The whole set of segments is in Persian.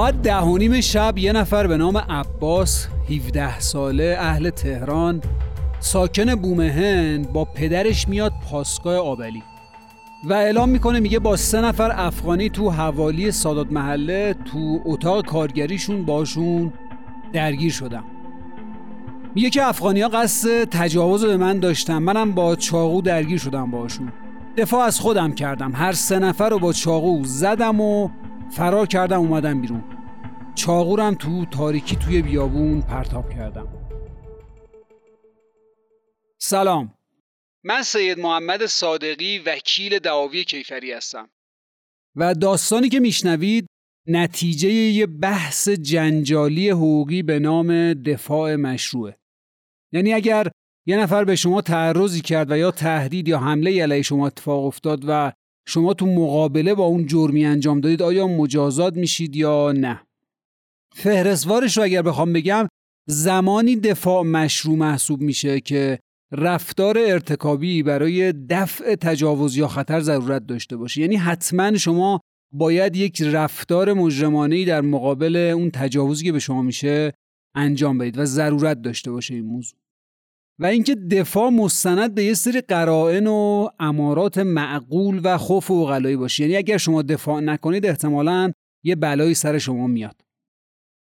ساعت ده و نیم شب یه نفر به نام عباس 17 ساله اهل تهران ساکن بومهند با پدرش میاد پاسگاه آبلی و اعلام می‌کنه میگه با سه نفر افغانی تو حوالی سادات محله تو اتاق کارگریشون باشون درگیر شدم. میگه که افغانی ها قصد تجاوز به من داشتن. منم با چاقو درگیر شدم باشون دفاع از خودم کردم. هر سه نفر رو با چاقو زدم و فرار کردم اومدم بیرون. چاقورم تو تاریکی توی بیابون پرتاب کردم. سلام. من سید محمد صادقی وکیل دعاوی کیفری هستم. و داستانی که میشنوید نتیجه یه بحث جنجالی حقوقی به نام دفاع مشروعه. یعنی اگر یه نفر به شما تعرضی کرد و یا تهدید یا حمله علیه شما اتفاق افتاد و شما تو مقابله با اون جرمی انجام دادید آیا مجازات میشید یا نه؟ فهرستوارش رو اگر بخوام بگم زمانی دفاع مشروع محسوب میشه که رفتار ارتکابی برای دفع تجاوز یا خطر ضرورت داشته باشه. یعنی حتما شما باید یک رفتار مجرمانه در مقابل اون تجاوزی که به شما میشه انجام بدید و ضرورت داشته باشه این موضوع. و اینکه دفاع مستند به یه سری قرائن و امارات معقول و خوف و غلایی باشه. یعنی اگر شما دفاع نکنید احتمالا یه بلایی سر شما میاد.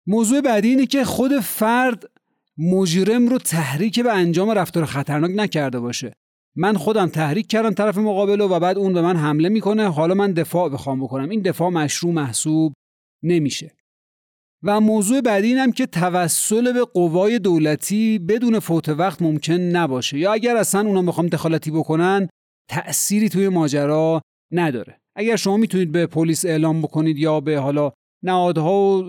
موضوع بعدی اینه که خود فرد مجرم رو تحریک به انجام رفتار خطرناک نکرده باشه. من خودم تحریک کردم طرف مقابل و بعد اون به من حمله می‌کنه. حالا من دفاع بخوام بکنم. این دفاع مشروع محسوب نمیشه. و موضوع بعدی اینم که توسل به قوای دولتی بدون فوت وقت ممکن نباشه. یا اگر اصلا اونا بخوام دخالتی بکنن تأثیری توی ماجرا نداره. اگر شما می‌تونید به پلیس اعلام بکنید یا به حالا نهادها و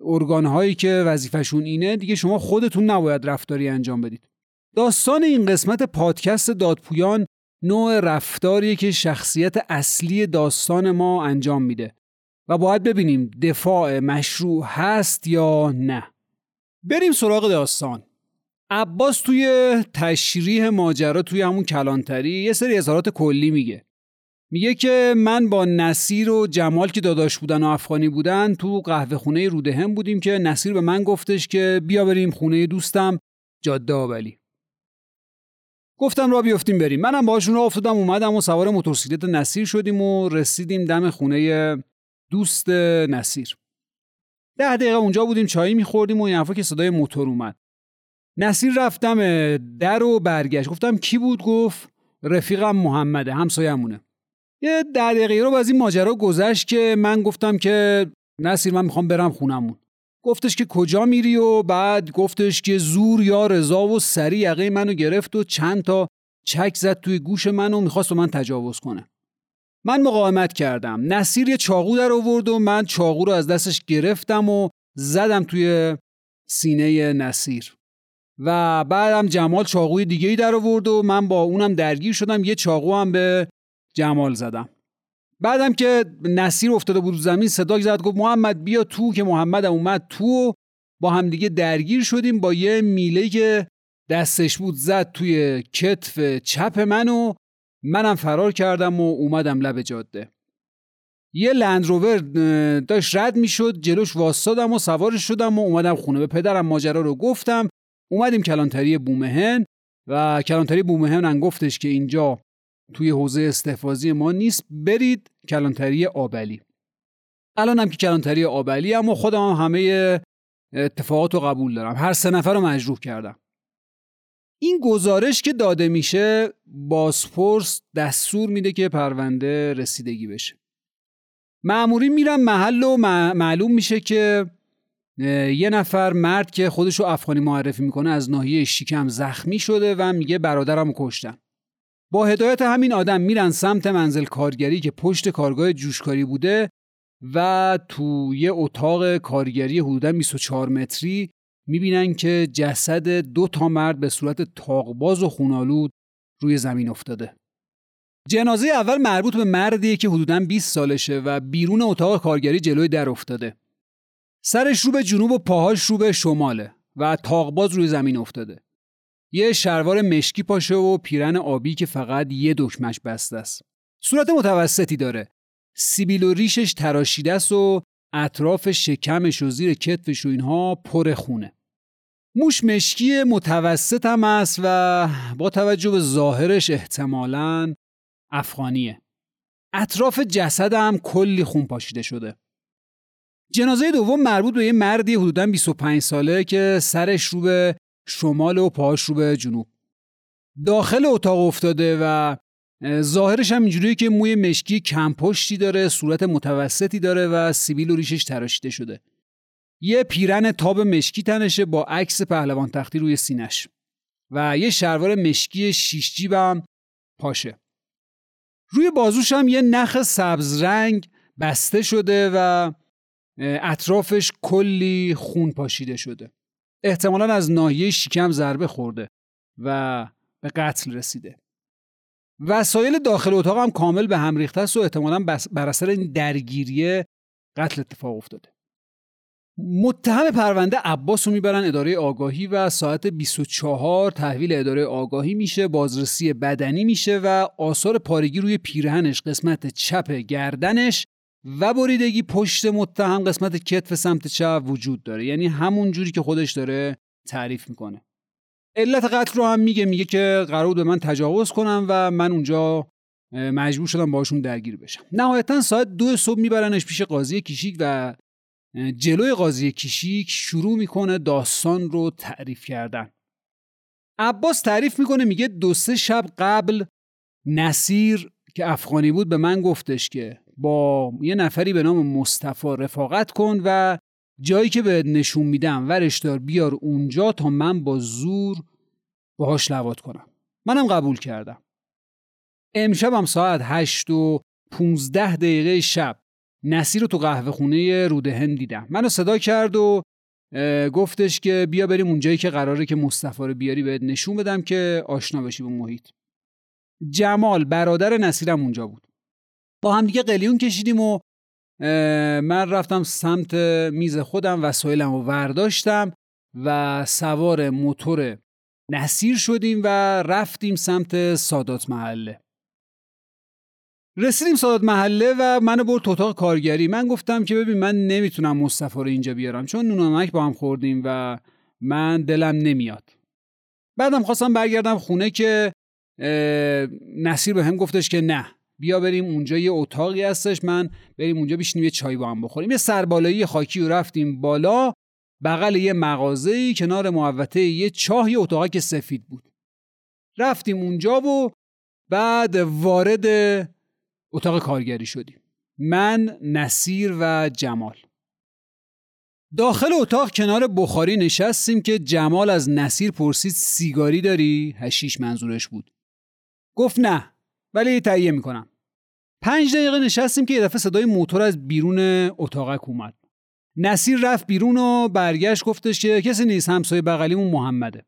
ارگانهایی که وظیفشون اینه دیگه شما خودتون نباید رفتاری انجام بدید. داستان این قسمت پادکست دادپویان نوع رفتاریه که شخصیت اصلی داستان ما انجام میده. و باید ببینیم دفاع مشروع هست یا نه. بریم سراغ داستان. عباس توی تشریح ماجرا توی همون کلانتری یه سری اظهارات کلی میگه. میگه که من با نصیر و جمال که داداش بودن و افغانی بودن تو قهوه خونه رودهم بودیم که نصیر به من گفتش که بیا بریم خونه دوستم جاده آبلی گفتم را بیفتیم بریم. منم باشون را افتادم اومدم و سوار موتورسیکلت نصیر شدیم و رسیدیم دم خونه دوست نصیر. ده دقیقه اونجا بودیم چایی میخوردیم و این حرفا که صدای موتور اومد. نصیر رفتم در و برگشت. گفتم کی بود؟ گفت رفیقم محمده همسایمونه یه ده دقیقه رو از این ماجرا گذشت که من گفتم که نصیر من می‌خوام برم خونمون. گفتش که کجا میری و بعد گفتش که زور یا رضا و سری یقه منو گرفت و چند تا چک زد توی گوش منو می‌خواست و من تجاوز کنه. من مقاومت کردم. نصیر یه چاقو در آورد و من چاقو رو از دستش گرفتم و زدم توی سینه نصیر. و بعدم جمال چاقوی دیگه ای در آورد و من با اونم درگیر شدم. یه چاقو هم به جمال زدم. بعدم که نصیر افتاده بود زمین صدا زد گفت محمد بیا تو که محمد اومد تو با همدیگه درگیر شدیم با یه میله که دستش بود زد توی کتف چپ منو منم فرار کردم و اومدم لب جاده. یه لندروور داشت رد می‌شد جلوش واسادم و سوارش شدم و اومدم خونه به پدرم ماجرا رو گفتم. اومدیم کلانتری بومهن و کلانتری بومهن گفتش که اینجا توی حوزه استحفاظی ما نیست برید کلانتری آبلی. الانم که کلانتری آبلی اما خودم هم همه اتفاقات رو قبول دارم. هر سه نفر رو مجروح کردم. این گزارش که داده میشه بازپرس دستور میده که پرونده رسیدگی بشه. معموری میرن محل و معلوم میشه که یه نفر مرد که خودش رو افغانی معرفی می‌کنه از ناحیه شیکم زخمی شده و میگه برادرم کشتن با هدایت همین آدم میرن سمت منزل کارگری که پشت کارگاه جوشکاری بوده و تو یه اتاق کارگری حدودا 24 متری می‌بینن که جسد دو تا مرد به صورت تاقباز و خونالود روی زمین افتاده. جنازه اول مربوط به مردیه که حدودا 20 سالشه و بیرون اتاق کارگری جلوی در افتاده. سرش رو به جنوب و پاهاش رو به شماله و تاقباز روی زمین افتاده. یه شلوار مشکی پاشه و پیرن آبی که فقط یه دکمش بسته است. صورت متوسطی داره. سیبیل و ریشش تراشیده است و اطراف شکمش و زیر کتفش و اینها پر خونه. موش مشکی متوسط هم است و با توجه به ظاهرش احتمالا افغانیه. اطراف جسد هم کلی خون پاشیده شده. جنازه دوم مربوط به یه مردی حدودا 25 ساله که سرش رو به شمال و پاهاش رو به جنوب. داخل اتاق افتاده و ظاهرش هم اینجوریه که موی مشکی کمپشتی داره صورت متوسطی داره و سیبیل و ریشش تراشیده شده. یه پیرن تاب مشکی تنشه با عکس پهلوان تختی روی سینش و یه شلوار مشکی شیش جیبم پاشه. روی بازوش هم یه نخ سبز رنگ بسته شده و اطرافش کلی خون پاشیده شده. احتمالا از ناحیه شکم ضربه خورده و به قتل رسیده. وسایل داخل اتاق هم کامل به هم ریخته است و احتمالا بر اثر این درگیری قتل اتفاق افتاده. متهم پرونده عباس رو می‌برن اداره آگاهی و ساعت 24 تحویل اداره آگاهی میشه بازرسی بدنی میشه و آثار پارگی روی پیرهنش قسمت چپ گردنش و بریدگی پشت متهم قسمت کتف سمت چپ وجود داره. یعنی همون جوری که خودش داره تعریف می‌کنه. علت قتل رو هم میگه میگه که قرار به من تجاوز کنم و من اونجا مجبور شدم باشون درگیر بشم. نهایتا ساعت دو صبح میبرنش پیش قاضی کیشیک و جلوی قاضی کیشیک شروع می‌کنه داستان رو تعریف کردن. عباس تعریف می‌کنه میگه دو سه شب قبل نصیر که افغانی بود به من گفتش که با یه نفری به نام مصطفی رفاقت کن و جایی که به نشون میدم ورش دار بیار اونجا تا من با زور باهاش لوات کنم. منم قبول کردم. امشبم ساعت هشت و 15 دقیقه شب نصیر رو تو قهوه خونه رودهن دیدم. منو صدا کرد و گفتش که بیا بریم اونجایی که قراره که مصطفی رو بیاری بهت نشون بدم که آشنا بشی با محیط. جمال برادر نصیرم اونجا بود. با هم دیگه قلیون کشیدیم و من رفتم سمت میز خودم وسایلم رو ورداشتم و سوار موتور نصیر شدیم و رفتیم سمت سادات محله. رسیدیم سادات محله و منو برد اتاق کارگری. من گفتم که ببین من نمی‌تونم مصطفی رو اینجا بیارم. چون نونمک با هم خوردیم و من دلم نمیاد. بعدم خواستم برگردم خونه که نصیر به هم گفتش که نه. بیا بریم اونجا یه اتاقی هستش من بریم اونجا بشینیم یه چای با هم بخوریم. یه سربالایی خاکی رو رفتیم بالا بغل یه مغازه‌ای کنار محوطه یه چاه یه اتاقک سفید بود. رفتیم اونجا و بعد وارد اتاق کارگری شدیم. من نصیر و جمال. داخل اتاق کنار بخاری نشستیم که جمال از نصیر پرسید سیگاری داری؟ هشیش منظورش بود. گفت نه. ولی تهیه می‌کنم. پنج دقیقه نشستیم که یه دفعه صدای موتور از بیرون اتاقک اومد. نصیر رفت بیرون و برگشت گفتش که کسی نیست همسایه بغلیمون محمده.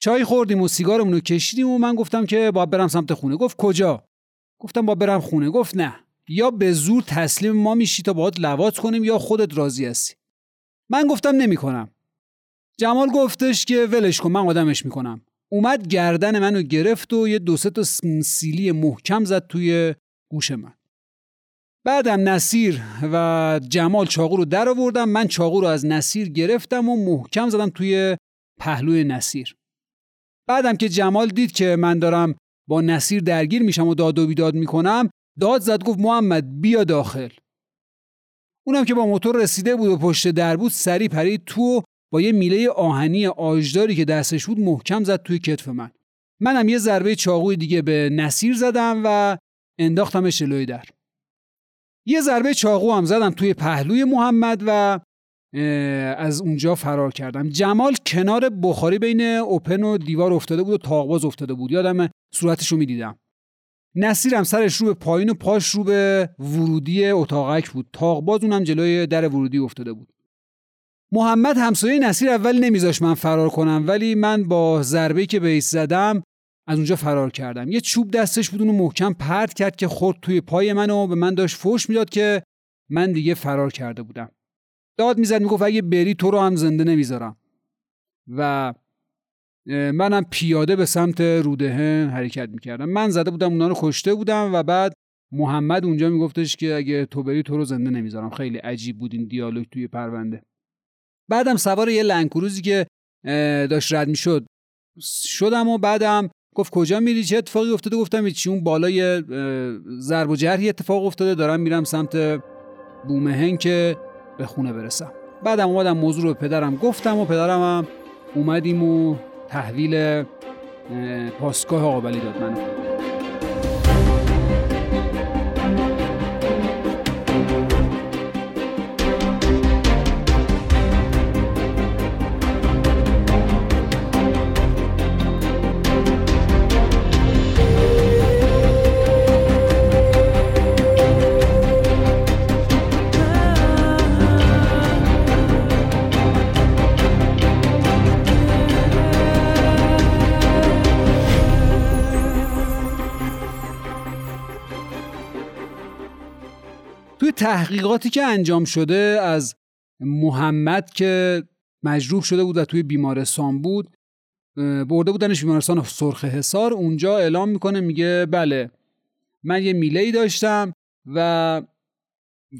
چای خوردیم و سیگارمون رو کشیدیم و من گفتم که باید برم سمت خونه. گفت کجا؟ گفتم با برم خونه. گفت نه. یا به زور تسلیم ما میشی تا باهات لواط کنیم یا خودت راضی هستی. من گفتم نمی‌کنم. جمال گفتش که ولش کن من آدمش می‌کنم. اومد گردن منو گرفت و یه دو سه تا سیلی محکم زد توی گوش من. بعدم نصیر و جمال چاقو رو در آوردم. من چاقو رو از نصیر گرفتم و محکم زدم توی پهلوی نصیر. بعدم که جمال دید که من دارم با نصیر درگیر میشم و داد و بیداد می‌کنم داد زد گفت محمد بیا داخل. اونم که با موتور رسیده بود و پشت در بود سری پرید تو با یه میله آهنی آجداری که دستش بود محکم زد توی کتف من. منم یه ضربه چاقوی دیگه به نصیر زدم و انداختمش جلوی در. یه ضربه چاقو هم زدم توی پهلوی محمد و از اونجا فرار کردم. جمال کنار بخاری بین اوپن و دیوار افتاده بود و تاقباز افتاده بود. یادم صورتش رو می‌دیدم. نصیرم سرش رو به پایین و پاش رو به ورودی اتاقک بود. تاقباز اونم جلوی در ورودی افتاده بود. محمد همسایه نصیر اول نمیذاش من فرار کنم ولی من با ضربه که بهش زدم از اونجا فرار کردم. یه چوب دستش بود اونو محکم پرت کرد که خورد توی پای من و به من داشت فوش می‌داد که من دیگه فرار کرده بودم. داد می‌زد می‌گفت اگه بری تو رو هم زنده نمی‌ذارم. و منم پیاده به سمت رودهن حرکت می‌کردم. من زده بودم اونا رو کشته بودم و بعد محمد اونجا میگفتش که اگه تو بری تو رو زنده نمی‌ذارم. خیلی عجیب بود این دیالوگ توی پرونده. بعدم سوار یه لنکروزی که داشت رد می‌شد. شدم و بعدم گفت کجا میری؟ چه اتفاقی افتاده؟ گفتم چی اون بالای ضرب و جرحی اتفاق افتاده. دارم میرم سمت بومهن که به خونه برسم. بعدم اومدم موضوع رو به پدرم گفتم و پدرم هم اومدیم و تحویل پاسگاه قابلی داد منو. تحقیقاتی که انجام شده از محمد که مجروح شده بود و توی بیمارستان بود برده بودنش بیمارستان سرخ حسار اونجا اعلام می‌کنه میگه بله من یه میله داشتم و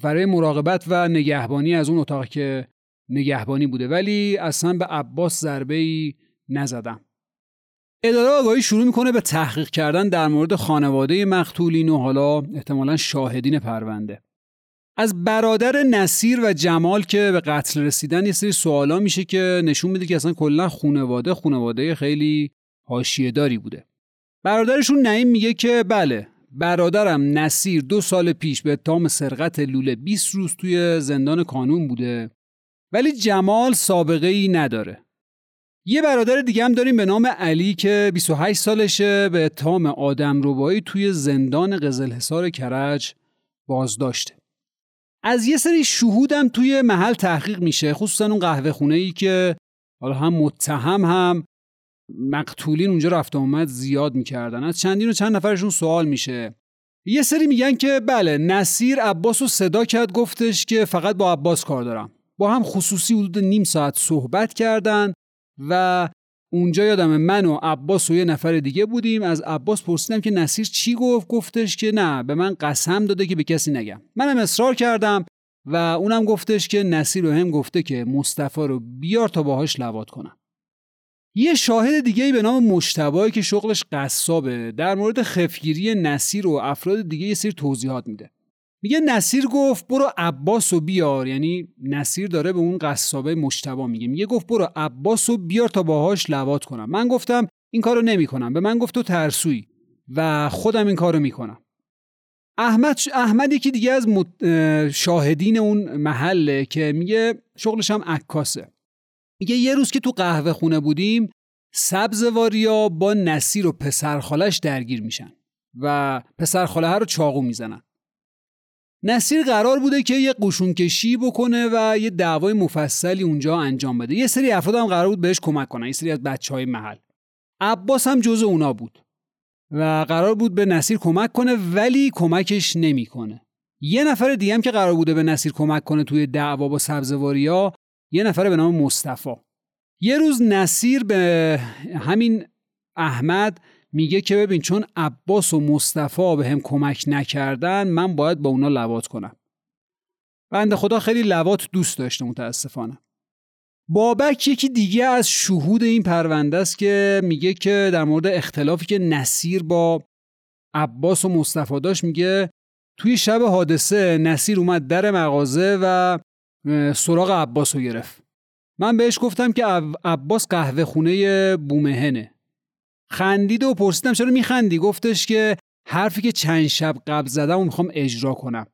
برای مراقبت و نگهبانی از اون اتاق که نگهبانی بوده ولی اصلا به عباس ضربه ای نزدم. اداره آگاهی شروع می‌کنه به تحقیق کردن در مورد خانواده مقتولین و حالا احتمالا شاهدین پرونده. از برادر نصیر و جمال که به قتل رسیدن یه سری سوالا میشه که نشون میده که اصلا کلا خونواده خونواده خیلی حاشیه داری بوده. برادرشون نعیم میگه که بله برادرم نصیر دو سال پیش به اتهام سرقت لوله 20 روز توی زندان کانون بوده ولی جمال سابقه ای نداره. یه برادر دیگه هم داریم به نام علی که 28 سالشه به اتهام آدم روبایی توی زندان قزلحصار کرج بازداشته. از یه سری شهودم توی محل تحقیق میشه خصوصا اون قهوه خونه ای که حالا هم متهم هم مقتولین اونجا رفت آمد زیاد می‌کردن. از چندین و چند نفرشون سوال میشه. یه سری میگن که بله نصیر عباس رو صدا کرد گفتش که فقط با عباس کار دارم. با هم خصوصی حدود نیم ساعت صحبت کردن و اونجا یادم من و عباس و یه نفر دیگه بودیم. از عباس پرسیدم که نصیر چی گفت؟ گفتش که نه به من قسم داده که به کسی نگم. منم اصرار کردم و اونم گفتش که نصیر به هم گفته که مصطفی رو بیار تا باهاش لوات کنم. یه شاهد دیگه به نام مشتبایی که شغلش قصابه. در مورد خفگیری نصیر و افراد دیگه یه سری توضیحات میده. میگه نصیر گفت برو عباس و بیار. یعنی نصیر داره به اون قصابه مشتبا میگه. میگه گفت برو عباس و بیار تا باهاش لوات کنم. من گفتم این کارو نمی‌کنم. به من گفت تو ترسوی و خودم این کارو می‌کنم. احمد احمدی که دیگه از شاهدین اون محله که میگه شغلش هم عکاسه. میگه یه روز که تو قهوه خونه بودیم سبزواریا با نصیر و پسرخالش درگیر میشن و پسرخاله رو چاقو می‌زنن. نصیر قرار بوده که یه قشون کشی بکنه و یه دعوای مفصلی اونجا انجام بده. یه سری افراد هم قرار بود بهش کمک کنن یه سری از بچه های محل. عباس هم جز اونا بود و قرار بود به نصیر کمک کنه ولی کمکش نمی‌کنه. یه نفر دیگه هم که قرار بوده به نصیر کمک کنه توی دعوا با سبزواریا یه نفر به نام مصطفی. یه روز نصیر به همین احمد میگه که ببین چون عباس و مصطفی به هم کمک نکردن من باید با اونا لوات کنم. بنده خدا خیلی لوات دوست داشته متاسفانه. بابک یکی دیگه از شهود این پرونده است که میگه که در مورد اختلافی که نصیر با عباس و مصطفی داشت میگه توی شب حادثه نصیر اومد در مغازه و سراغ عباس رو گرفت. من بهش گفتم که عباس قهوه خونه بومهنه. خندید و پرسیدم چرا میخندی؟ گفتش که حرفی که چند شب قبل زدم و می‌خوام اجرا کنم.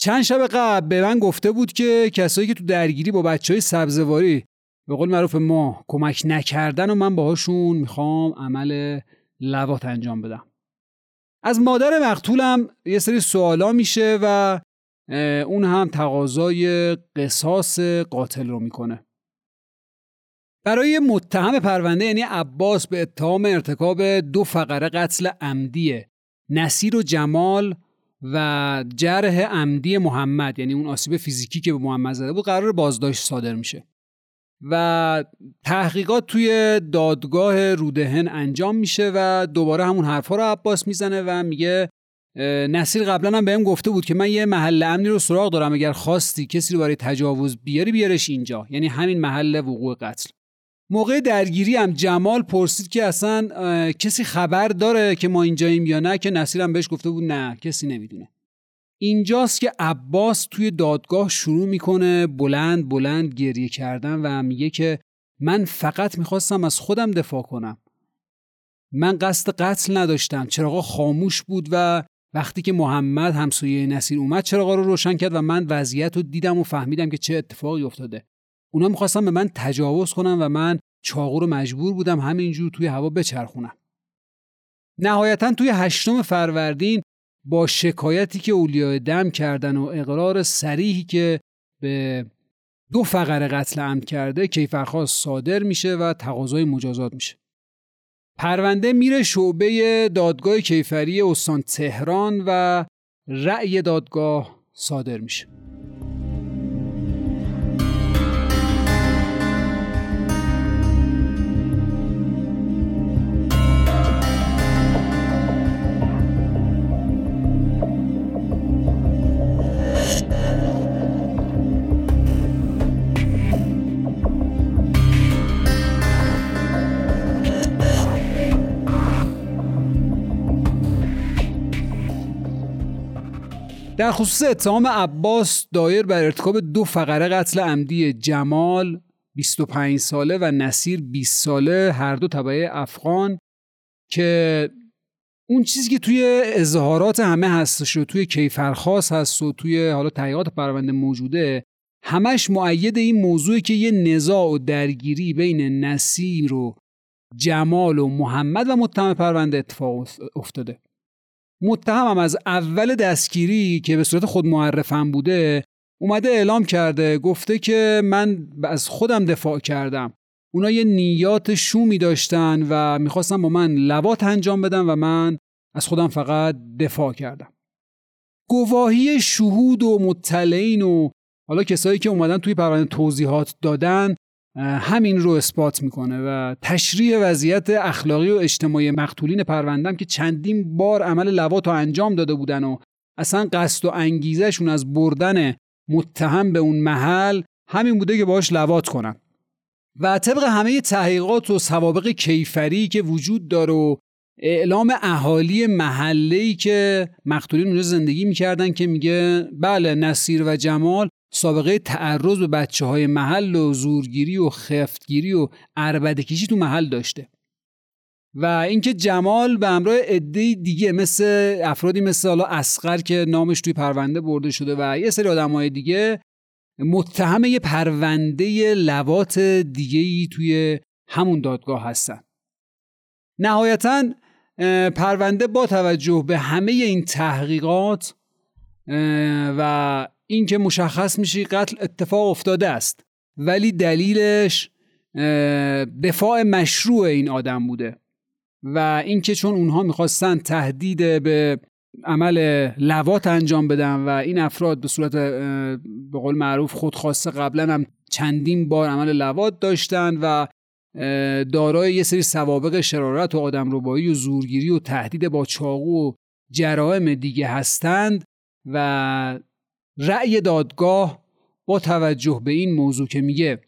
چند شب قبل به من گفته بود که کسایی که تو درگیری با بچه های سبزواری به قول معروف ما کمک نکردن و من باهاشون می‌خوام عمل لوات انجام بدم. از مادر مقتولم یه سری سوالا میشه و اون هم تقاضای قصاص قاتل رو می‌کنه. برای متهم پرونده یعنی عباس به اتهام ارتکاب دو فقره قتل عمدی نصیر و جمال و جرح عمدی محمد یعنی اون آسیب فیزیکی که به محمد زده بود قرار بازداشت صادر میشه. و تحقیقات توی دادگاه رودهن انجام میشه و دوباره همون حرفها رو عباس می‌زنه و میگه نصیر قبلا هم بهم گفته بود که من یه محل امنی رو سراغ دارم اگر خواستی کسی رو برای تجاوز بیاری بیارش اینجا. یعنی همین محل وقوع قتل. موقع درگیری هم جمال پرسید که اصلا کسی خبر داره که ما اینجاییم یا نه؟ که نصیرم بهش گفته بود نه کسی نمی‌دونه. اینجاست که عباس توی دادگاه شروع می‌کنه بلند بلند گریه کردن و میگه که من فقط می‌خواستم از خودم دفاع کنم. من قصد قتل نداشتم. چراغا خاموش بود و وقتی که محمد همسایه نصیر اومد چراغا رو روشن کرد و من وضعیت رو دیدم و فهمیدم که چه اتفاقی افتاده. اونا می‌خواستن به من تجاوز کنن و من چاقو رو مجبور بودم همینجور توی هوا بچرخونم. نهایتا توی هشتم فروردین با شکایتی که اولیای دم کردن و اقرار سریحی که به دو فقر قتل عمد کرده کیفرخواست صادر میشه و تقاضای مجازات میشه. پرونده میره شعبه دادگاه کیفری استان تهران و رأی دادگاه صادر میشه. در خصوص اتهام عباس دایر بر ارتکاب دو فقره قتل عمدی جمال 25 ساله و نصیر 20 ساله هر دو طبعه افغان که اون چیزی که توی اظهارات همه هستش و توی کیفرخواست هست و توی حالا تحقیقات پرونده موجوده همش معید این موضوعی که یه نزاع و درگیری بین نصیر و جمال و محمد و متهم پرونده اتفاق افتاده. متهمم از اول دستگیری که به صورت خود معرفم بوده اومده اعلام کرده گفته که من از خودم دفاع کردم. اونا یه نیات شومی داشتن و می‌خواستن با من لوات انجام بدن و من از خودم فقط دفاع کردم. گواهی شهود و مطلعین و حالا کسایی که اومدن توی پرونده توضیحات دادن همین رو اثبات می‌کنه و تشریح وضعیت اخلاقی و اجتماعی مقتولین پروندم که چندین بار عمل لوات رو انجام داده بودن و اصلا قصد و انگیزشون از بردن متهم به اون محل همین بوده که باش لوات کنن. و طبق همه تحقیقات و سوابق کیفری که وجود داره و اعلام اهالی محله که مقتولین اونجا زندگی می‌کردن که میگه بله نصیر و جمال سابقه تعرض به بچه های محل و زورگیری و خفتگیری و عربدکشی تو محل داشته. و اینکه جمال به همراه عده دیگه مثل افرادی مثل حالا اسقر که نامش توی پرونده برده شده و یه سری های دیگه متهم یه پرونده لوات دیگه ای توی همون دادگاه هستن. نهایتا پرونده با توجه به همه این تحقیقات و اینکه مشخص میشه قتل اتفاق افتاده است ولی دلیلش دفاع مشروع این آدم بوده و اینکه چون اونها می‌خواستن تهدید به عمل لوات انجام بدن و این افراد به صورت به قول معروف خودخواسته قبلا هم چندین بار عمل لوات داشتن و دارای یه سری سوابق شرارت و آدم ربایی و زورگیری و تهدید با چاقو و جرائم دیگه هستند و رأی دادگاه با توجه به این موضوع که میگه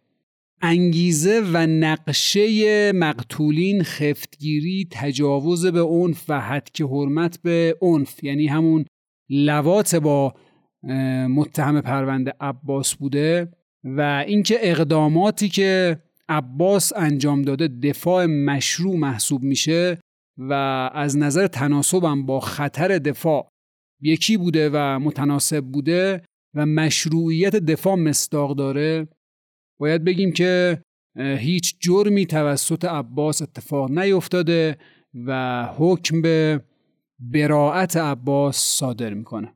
انگیزه و نقشه مقتولین خفتگیری تجاوز به عنف و حد که حرمت به عنف یعنی همون لوات با متهم پرونده عباس بوده و اینکه اقداماتی که عباس انجام داده دفاع مشروع محسوب میشه و از نظر تناسبم با خطر دفاع یکی بوده و متناسب بوده و مشروعیت دفاع مصداق داره باید بگیم که هیچ جرمی توسط عباس اتفاق نیفتاده و حکم به براعت عباس صادر می‌کنه.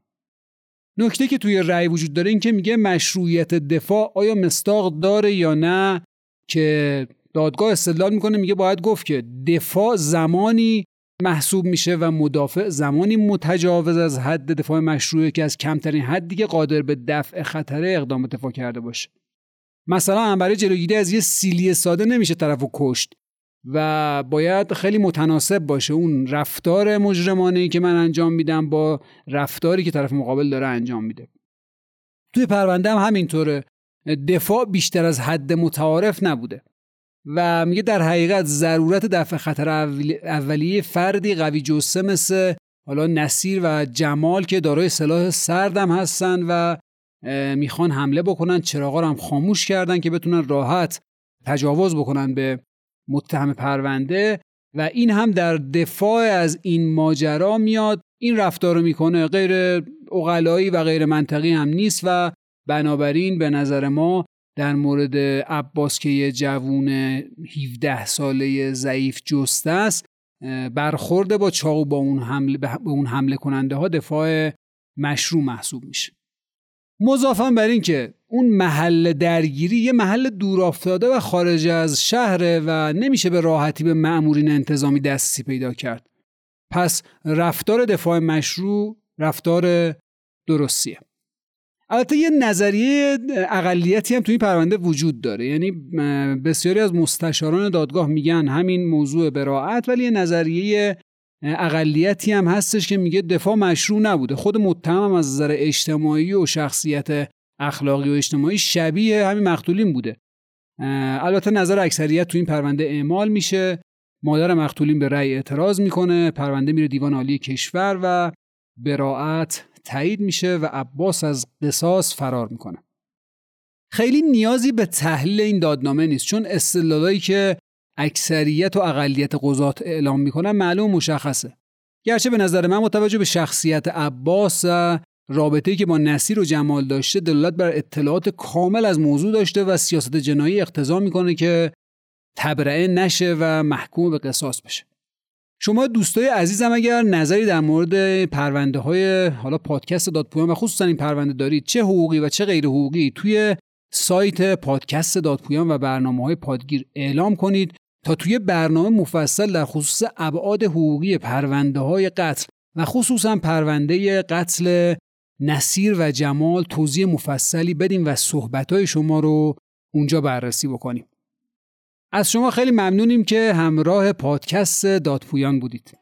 نکته که توی رأی وجود داره این که میگه مشروعیت دفاع آیا مستاق داره یا نه؟ که دادگاه استدلال می‌کنه میگه باید گفت که دفاع زمانی محسوب میشه و مدافع زمانی متجاوز از حد دفاع مشروعه که از کمترین حدی که قادر به دفع خطره اقدام دفاع کرده باشه. مثلا برای جلوگیری از یه سیلی ساده نمیشه طرفو کشت و باید خیلی متناسب باشه. اون رفتار مجرمانه ای که من انجام میدم با رفتاری که طرف مقابل داره انجام میده. توی پرونده هم همینطوره. دفاع بیشتر از حد متعارف نبوده. و میگه در حقیقت ضرورت دفع خطر اولیه فردی قوی جسه مثل حالا نصیر و جمال که دارای سلاح سردم هستن و می‌خوان حمله بکنن چراغا هم خاموش کردن که بتونن راحت تجاوز بکنن به متهم پرونده و این هم در دفاع از این ماجرا میاد. این رفتار رو می‌کنه غیر اقلایی و غیر منطقی هم نیست و بنابراین به نظر ما در مورد عباس که یه جوون 17 ساله ضعیف جسته است برخورده با چاقو با اون حمله به اون حمله کننده ها دفاع مشروع محسوب میشه. مضافا بر این که اون محل درگیری یه محل دور افتاده و خارج از شهره و نمیشه به راحتی به معمورین انتظامی دستی پیدا کرد. پس رفتار دفاع مشروع رفتار درستیه. البته یه نظریه اقلیتی هم توی این پرونده وجود داره. یعنی بسیاری از مستشاران دادگاه میگن همین موضوع براعت ولی یه نظریه اقلیتی هم هستش که میگه دفاع مشروع نبوده. خود متهم هم از نظر اجتماعی و شخصیت اخلاقی و اجتماعی شبیه همین مقتولین بوده. البته نظر اکثریت تو این پرونده اعمال میشه. مادر مقتولین به رأی اعتراض می‌کنه. پرونده میره دیوان عالی کشور و براعت تایید میشه و عباس از قصاص فرار می‌کنه. خیلی نیازی به تحلیل این دادنامه نیست چون استدلالایی که اکثریت و اقلیت قضات اعلام می‌کنن معلوم مشخصه. گرچه به نظر من متوجه به شخصیت عباس و رابطه‌ای که با نصیر و جمال داشته دلالت بر اطلاعات کامل از موضوع داشته و سیاست جنایی اقتضا می‌کنه که تبرئه نشه و محکوم به قصاص بشه. شما دوستای عزیزم اگر نظری در مورد پرونده های حالا پادکست دادپویان و خصوصا این پرونده دارید چه حقوقی و چه غیر حقوقی توی سایت پادکست دادپویان و برنامه های پادگیر اعلام کنید تا توی برنامه مفصل در خصوص ابعاد حقوقی پرونده های قتل و خصوصا پرونده قتل نصیر و جمال توضیح مفصلی بدیم و صحبت های شما رو اونجا بررسی بکنیم. از شما خیلی ممنونیم که همراه پادکست دادپویان بودید.